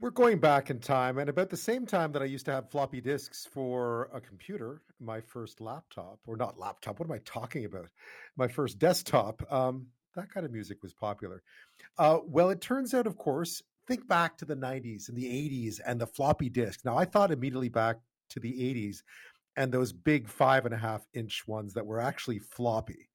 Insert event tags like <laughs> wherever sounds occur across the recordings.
We're going back in time, and about the same time that I used to have floppy disks for a computer, my first laptop, or not laptop, what am I talking about? My first desktop, um, that kind of music was popular. Uh, well, it turns out, of course, think back to the 90s and the 80s and the floppy disk. Now, I thought immediately back to the 80s and those big five and a half inch ones that were actually floppy.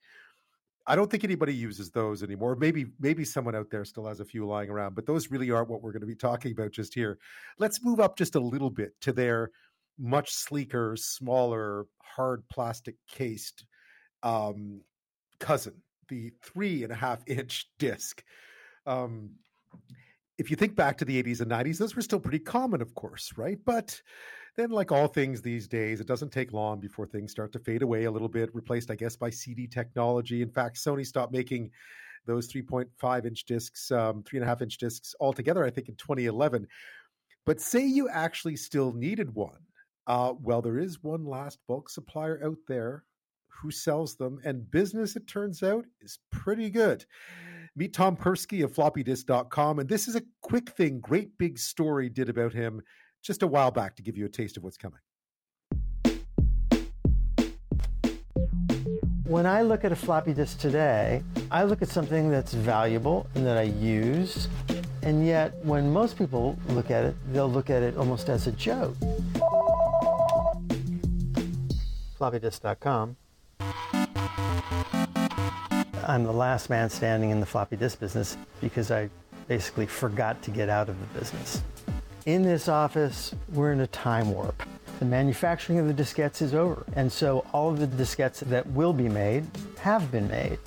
I don't think anybody uses those anymore. Maybe maybe someone out there still has a few lying around, but those really aren't what we're going to be talking about just here. Let's move up just a little bit to their much sleeker, smaller, hard plastic cased um, cousin, the three and a half <laughs> inch disc. Um, if you think back to the 80s and 90s, those were still pretty common, of course, right? But then, like all things these days, it doesn't take long before things start to fade away a little bit, replaced, I guess, by CD technology. In fact, Sony stopped making those 3.5 inch discs, um, three and a half inch discs altogether, I think, in 2011. But say you actually still needed one. Uh, well, there is one last bulk supplier out there who sells them, and business, it turns out, is pretty good. Meet Tom Persky of floppydisk.com. And this is a quick thing, great big story did about him just a while back to give you a taste of what's coming. When I look at a floppy disk today, I look at something that's valuable and that I use. And yet, when most people look at it, they'll look at it almost as a joke. Floppydisk.com. I'm the last man standing in the floppy disk business because I basically forgot to get out of the business. In this office, we're in a time warp. The manufacturing of the diskettes is over, and so all of the diskettes that will be made have been made.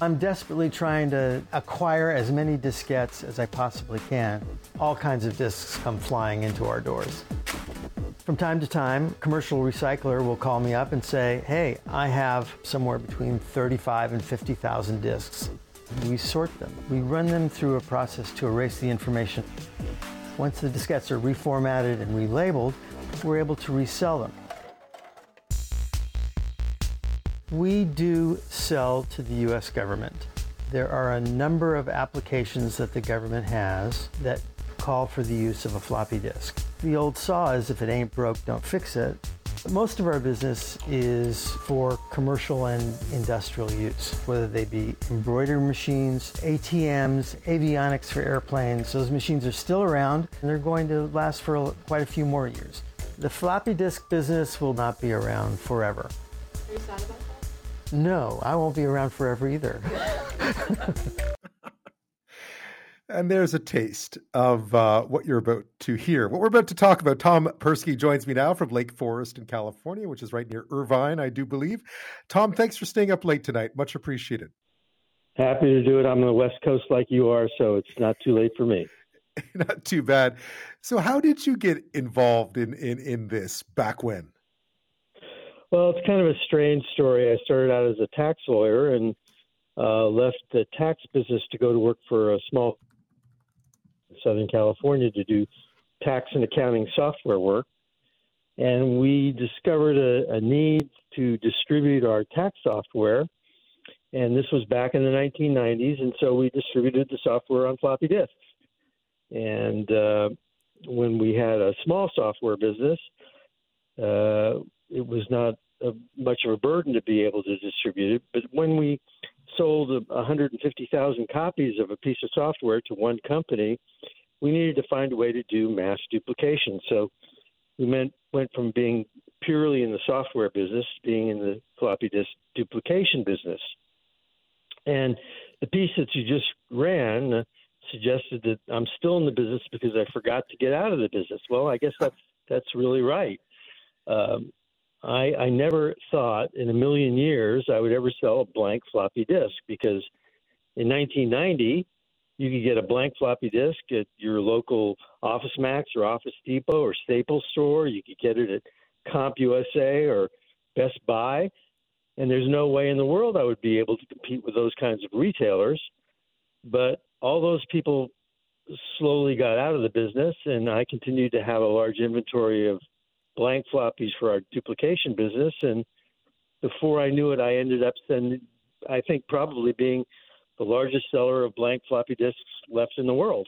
I'm desperately trying to acquire as many diskettes as I possibly can. All kinds of disks come flying into our doors. From time to time, commercial recycler will call me up and say, "Hey, I have somewhere between 35 and 50,000 disks." We sort them. We run them through a process to erase the information once the diskettes are reformatted and relabeled, we're able to resell them. We do sell to the US government. There are a number of applications that the government has that call for the use of a floppy disk. The old saw is if it ain't broke, don't fix it. Most of our business is for commercial and industrial use, whether they be embroidery machines, ATMs, avionics for airplanes. Those machines are still around and they're going to last for quite a few more years. The floppy disk business will not be around forever. Are you sad about that? No, I won't be around forever either. <laughs> And there's a taste of uh, what you're about to hear. What we're about to talk about. Tom Persky joins me now from Lake Forest in California, which is right near Irvine, I do believe. Tom, thanks for staying up late tonight. Much appreciated. Happy to do it. I'm on the West Coast like you are, so it's not too late for me. <laughs> not too bad. So, how did you get involved in, in, in this back when? Well, it's kind of a strange story. I started out as a tax lawyer and uh, left the tax business to go to work for a small Southern California to do tax and accounting software work. And we discovered a, a need to distribute our tax software. And this was back in the 1990s. And so we distributed the software on floppy disks. And uh, when we had a small software business, uh, it was not a, much of a burden to be able to distribute it. But when we sold 150,000 copies of a piece of software to one company, we needed to find a way to do mass duplication. So we meant, went from being purely in the software business to being in the floppy disk duplication business. And the piece that you just ran suggested that I'm still in the business because I forgot to get out of the business. Well, I guess that's that's really right. Um, I, I never thought in a million years I would ever sell a blank floppy disk because in 1990 you could get a blank floppy disk at your local Office Max or Office Depot or Staples store. You could get it at CompUSA or Best Buy. And there's no way in the world I would be able to compete with those kinds of retailers. But all those people slowly got out of the business, and I continued to have a large inventory of blank floppies for our duplication business. And before I knew it, I ended up sending, I think, probably being the largest seller of blank floppy disks left in the world.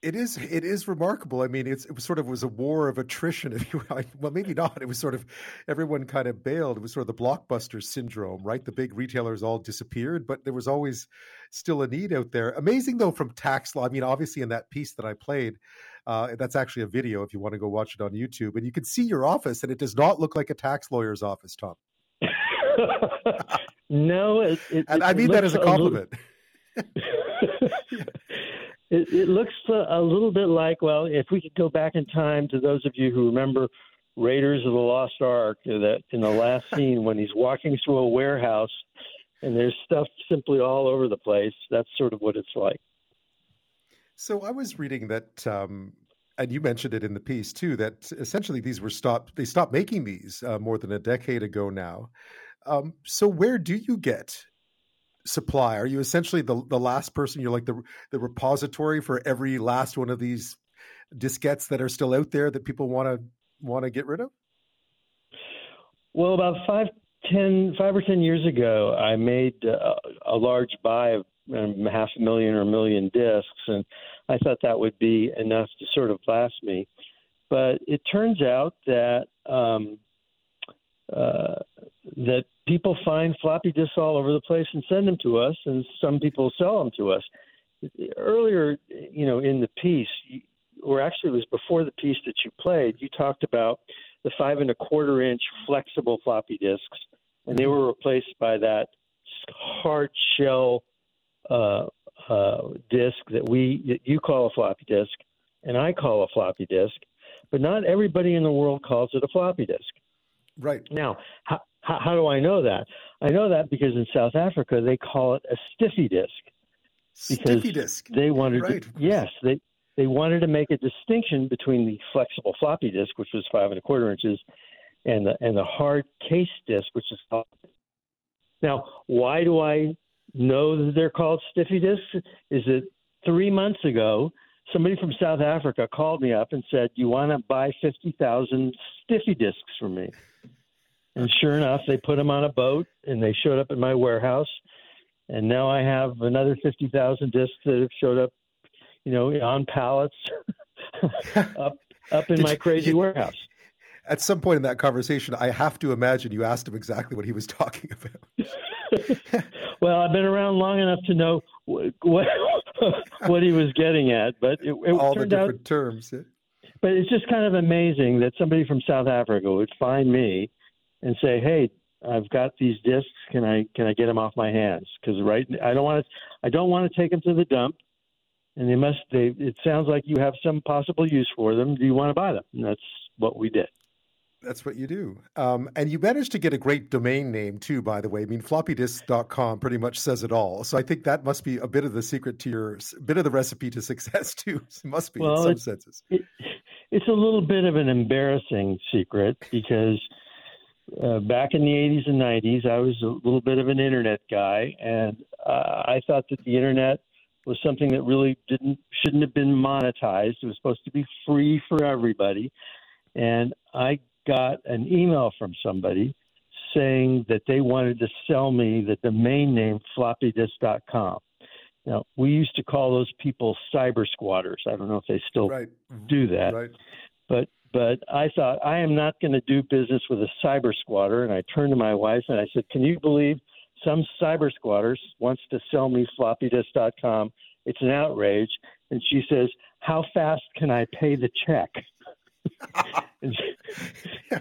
It is. It is remarkable. I mean, it was sort of was a war of attrition. <laughs> If you well, maybe not. It was sort of everyone kind of bailed. It was sort of the blockbuster syndrome, right? The big retailers all disappeared, but there was always still a need out there. Amazing though, from tax law. I mean, obviously in that piece that I played, uh, that's actually a video if you want to go watch it on YouTube, and you can see your office, and it does not look like a tax lawyer's office, Tom. <laughs> no, it, it, and I mean that as a compliment. A little... <laughs> it, it looks a, a little bit like well, if we could go back in time to those of you who remember Raiders of the Lost Ark, that in the last <laughs> scene when he's walking through a warehouse and there's stuff simply all over the place. That's sort of what it's like. So I was reading that, um, and you mentioned it in the piece too, that essentially these were stopped. They stopped making these uh, more than a decade ago now. Um, so where do you get supply? Are you essentially the the last person? You're like the the repository for every last one of these diskettes that are still out there that people want to want to get rid of? Well, about five, ten, five or ten years ago, I made uh, a large buy of um, half a million or a million discs, and I thought that would be enough to sort of last me. But it turns out that um, uh, that people find floppy disks all over the place and send them to us, and some people sell them to us. Earlier, you know, in the piece, or actually it was before the piece that you played, you talked about the five and a quarter inch flexible floppy disks, and they were replaced by that hard shell uh, uh, disk that we that you call a floppy disk, and I call a floppy disk, but not everybody in the world calls it a floppy disk. Right now, how, how, how do I know that? I know that because in South Africa they call it a stiffy disk. Because stiffy disk. They wanted right. to, yes, they they wanted to make a distinction between the flexible floppy disk, which was five and a quarter inches, and the and the hard case disk, which is now. Why do I know that they're called stiffy disks? Is that three months ago, somebody from South Africa called me up and said, "You want to buy fifty thousand stiffy disks from me?" And sure enough, they put them on a boat and they showed up at my warehouse. And now I have another 50,000 discs that have showed up, you know, on pallets <laughs> up up in my crazy you, warehouse. At some point in that conversation, I have to imagine you asked him exactly what he was talking <laughs> about. <laughs> well, I've been around long enough to know what <laughs> what he was getting at, but it, it all the different out, terms. But it's just kind of amazing that somebody from South Africa would find me and say, "Hey, I've got these discs. Can I can I get them off my hands? Because right, I don't want to I don't want to take them to the dump, and they must. They it sounds like you have some possible use for them. Do you want to buy them? And that's what we did. That's what you do. Um, and you managed to get a great domain name too, by the way. I mean, floppydisk.com pretty much says it all. So I think that must be a bit of the secret to your, bit of the recipe to <laughs> success too. It must be well, in some it, senses. It, it's a little bit of an embarrassing secret because uh, back in the 80s and 90s, I was a little bit of an internet guy, and uh, I thought that the internet was something that really didn't shouldn't have been monetized. It was supposed to be free for everybody, and I got an email from somebody saying that they wanted to sell me the domain name floppydisk.com. Now, we used to call those people cyber squatters. I don't know if they still right. do that. Right. But but I thought I am not going to do business with a cyber squatter. And I turned to my wife and I said, "Can you believe some cyber squatters wants to sell me floppydisk.com? It's an outrage." And she says, "How fast can I pay the check?" <laughs> she,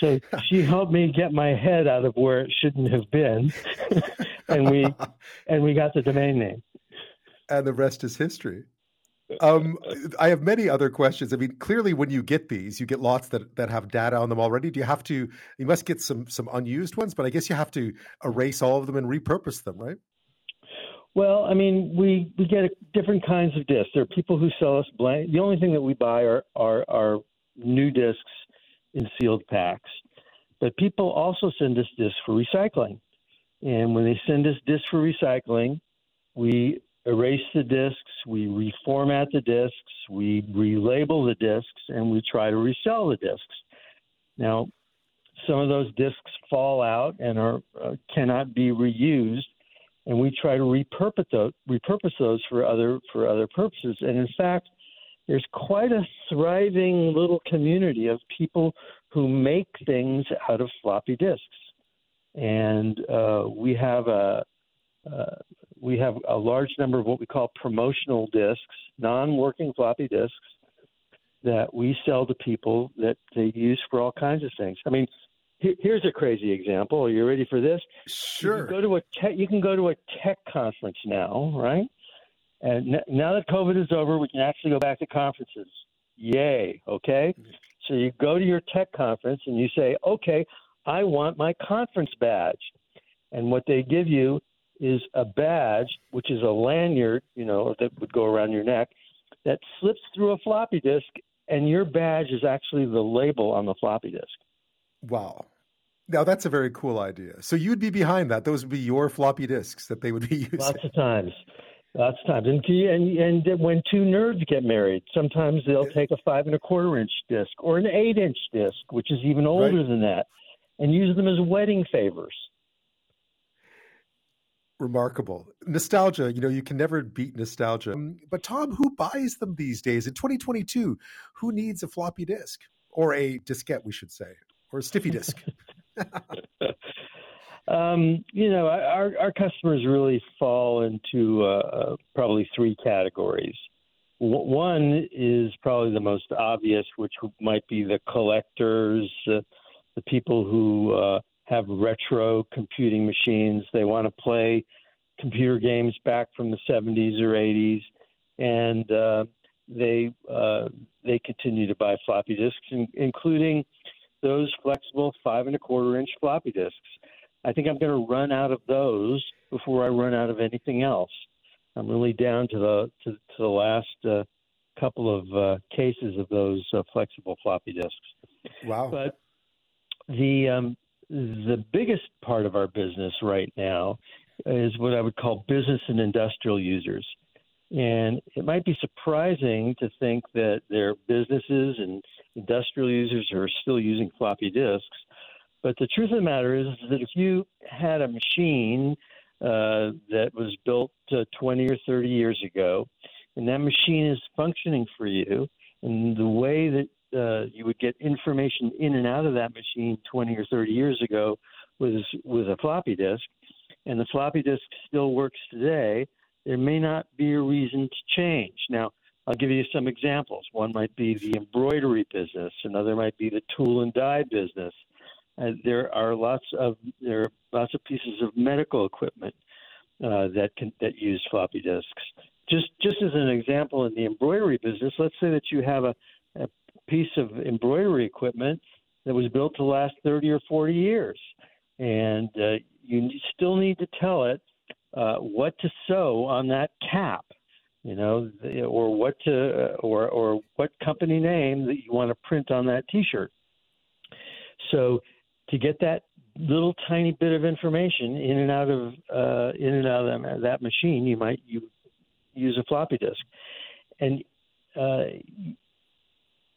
so she helped me get my head out of where it shouldn't have been, <laughs> and we and we got the domain name. And the rest is history. Um, I have many other questions. I mean, clearly, when you get these, you get lots that, that have data on them already. Do you have to? You must get some some unused ones, but I guess you have to erase all of them and repurpose them, right? Well, I mean, we we get different kinds of discs. There are people who sell us blank. The only thing that we buy are are, are new discs in sealed packs, but people also send us discs for recycling. And when they send us discs for recycling, we erase the discs, we reformat the discs, we relabel the discs, and we try to resell the discs. Now, some of those discs fall out and are uh, cannot be reused, and we try to repurpose those, repurpose those for other for other purposes. And in fact, there's quite a thriving little community of people who make things out of floppy disks, and uh, we have a uh, we have a large number of what we call promotional disks, non-working floppy disks that we sell to people that they use for all kinds of things. I mean, here's a crazy example. Are you ready for this? Sure. You can go to a tech, you can go to a tech conference now, right? And n- now that COVID is over, we can actually go back to conferences. Yay! Okay. So you go to your tech conference and you say, "Okay, I want my conference badge," and what they give you is a badge, which is a lanyard, you know, that would go around your neck, that slips through a floppy disk, and your badge is actually the label on the floppy disk. Wow. Now that's a very cool idea. So you'd be behind that. Those would be your floppy disks that they would be using. Lots of times. Lots of times. And, and, and when two nerds get married, sometimes they'll take a five and a quarter inch disc or an eight inch disc, which is even older right. than that, and use them as wedding favors. Remarkable. Nostalgia, you know, you can never beat nostalgia. Um, but Tom, who buys them these days? In 2022, who needs a floppy disk? Or a diskette, we should say or a stiffy disk? <laughs> <laughs> um, you know, our, our customers really fall into uh, uh probably three categories. One is probably the most obvious, which might be the collectors, uh, the people who uh, have retro computing machines. They want to play computer games back from the 70s or 80s, and uh, they uh, they continue to buy floppy disks, in, including those flexible five and a quarter inch floppy disks. I think I'm going to run out of those before I run out of anything else. I'm really down to the to, to the last uh, couple of uh, cases of those uh, flexible floppy disks. Wow! But the um, the biggest part of our business right now is what I would call business and industrial users. And it might be surprising to think that their businesses and industrial users are still using floppy disks. But the truth of the matter is that if you had a machine uh, that was built uh, 20 or 30 years ago, and that machine is functioning for you, and the way that uh, you would get information in and out of that machine 20 or 30 years ago was with a floppy disk, and the floppy disk still works today, there may not be a reason to change. Now, I'll give you some examples. One might be the embroidery business. Another might be the tool and die business. Uh, there are lots of there are lots of pieces of medical equipment uh, that can that use floppy disks. Just just as an example, in the embroidery business, let's say that you have a, a piece of embroidery equipment that was built to last 30 or 40 years, and uh, you still need to tell it uh, what to sew on that cap, you know, or what to, or or what company name that you want to print on that T-shirt. So, to get that little tiny bit of information in and out of uh, in and out of that, that machine, you might you use a floppy disk, and uh,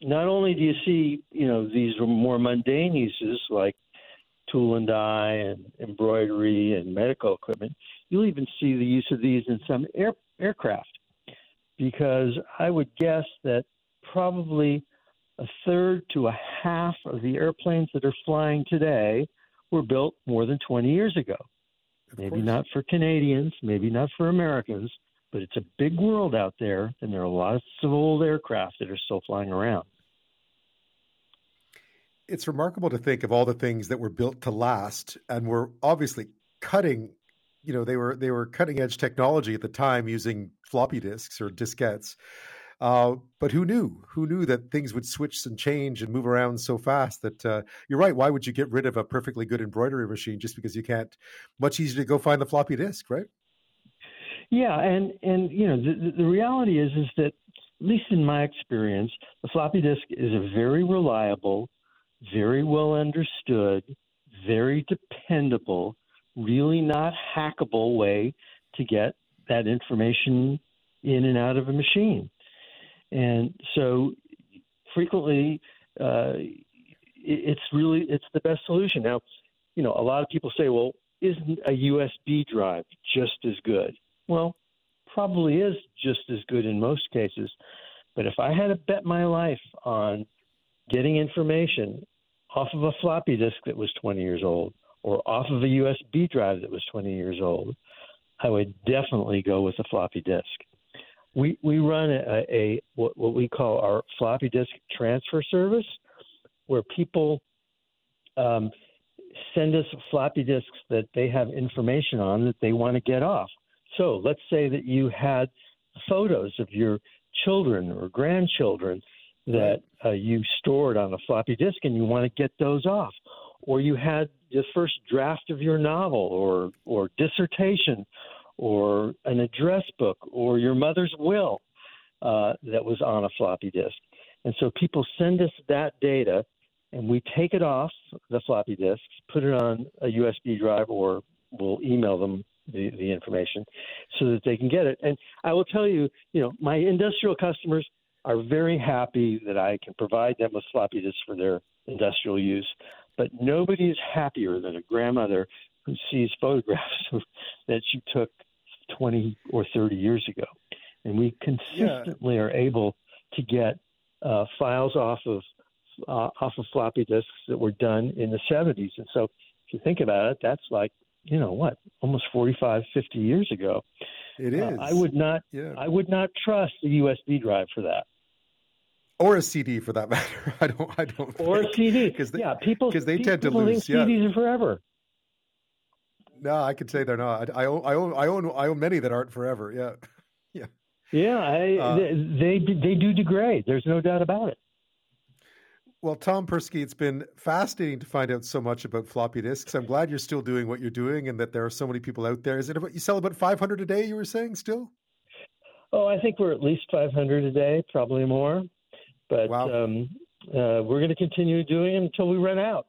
not only do you see you know these more mundane uses like tool and die and embroidery and medical equipment. You'll even see the use of these in some air, aircraft because I would guess that probably a third to a half of the airplanes that are flying today were built more than 20 years ago. Of maybe course. not for Canadians, maybe not for Americans, but it's a big world out there, and there are lots of old aircraft that are still flying around it's remarkable to think of all the things that were built to last and were obviously cutting you know they were they were cutting edge technology at the time using floppy disks or diskettes uh, but who knew who knew that things would switch and change and move around so fast that uh, you're right why would you get rid of a perfectly good embroidery machine just because you can't much easier to go find the floppy disk right yeah and and you know the, the reality is is that at least in my experience the floppy disk is a very reliable very well understood, very dependable, really not hackable way to get that information in and out of a machine. And so frequently, uh, it's really it's the best solution. Now, you know, a lot of people say, well, isn't a USB drive just as good? Well, probably is just as good in most cases. But if I had to bet my life on getting information off of a floppy disk that was 20 years old or off of a USB drive that was 20 years old, I would definitely go with a floppy disk. We we run a, a what, what we call our floppy disk transfer service, where people um, send us floppy disks that they have information on that they want to get off. So let's say that you had photos of your children or grandchildren that uh, you stored on a floppy disk and you want to get those off or you had the first draft of your novel or or dissertation or an address book or your mother's will uh, that was on a floppy disk and so people send us that data and we take it off the floppy disks put it on a usb drive or we'll email them the, the information so that they can get it and i will tell you you know my industrial customers are very happy that I can provide them with floppy disks for their industrial use. But nobody is happier than a grandmother who sees photographs <laughs> that she took 20 or 30 years ago. And we consistently yeah. are able to get uh, files off of uh, off of floppy disks that were done in the 70s. And so, if you think about it, that's like you know what, almost 45, 50 years ago. It is. Uh, I would not. Yeah. I would not trust the USB drive for that or a CD for that <laughs> matter. I don't. I don't. Or think. a CD because yeah, people because they tend to lose. Yeah. CDs are forever. No, I could say they're not. I own. I own. I own. I own many that aren't forever. Yeah. <laughs> Yeah. Yeah. I, uh, they, they they do degrade. There's no doubt about it. Well, Tom Persky, it's been fascinating to find out so much about floppy disks. I'm glad you're still doing what you're doing, and that there are so many people out there. Is it about you sell about 500 a day? You were saying still? Oh, I think we're at least 500 a day, probably more. But wow. um, uh, we're going to continue doing it until we run out.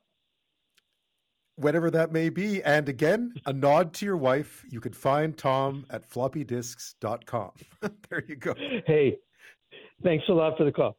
Whatever that may be. And again, a nod to your wife. You can find Tom at floppydisks.com. <laughs> there you go. Hey, thanks a lot for the call.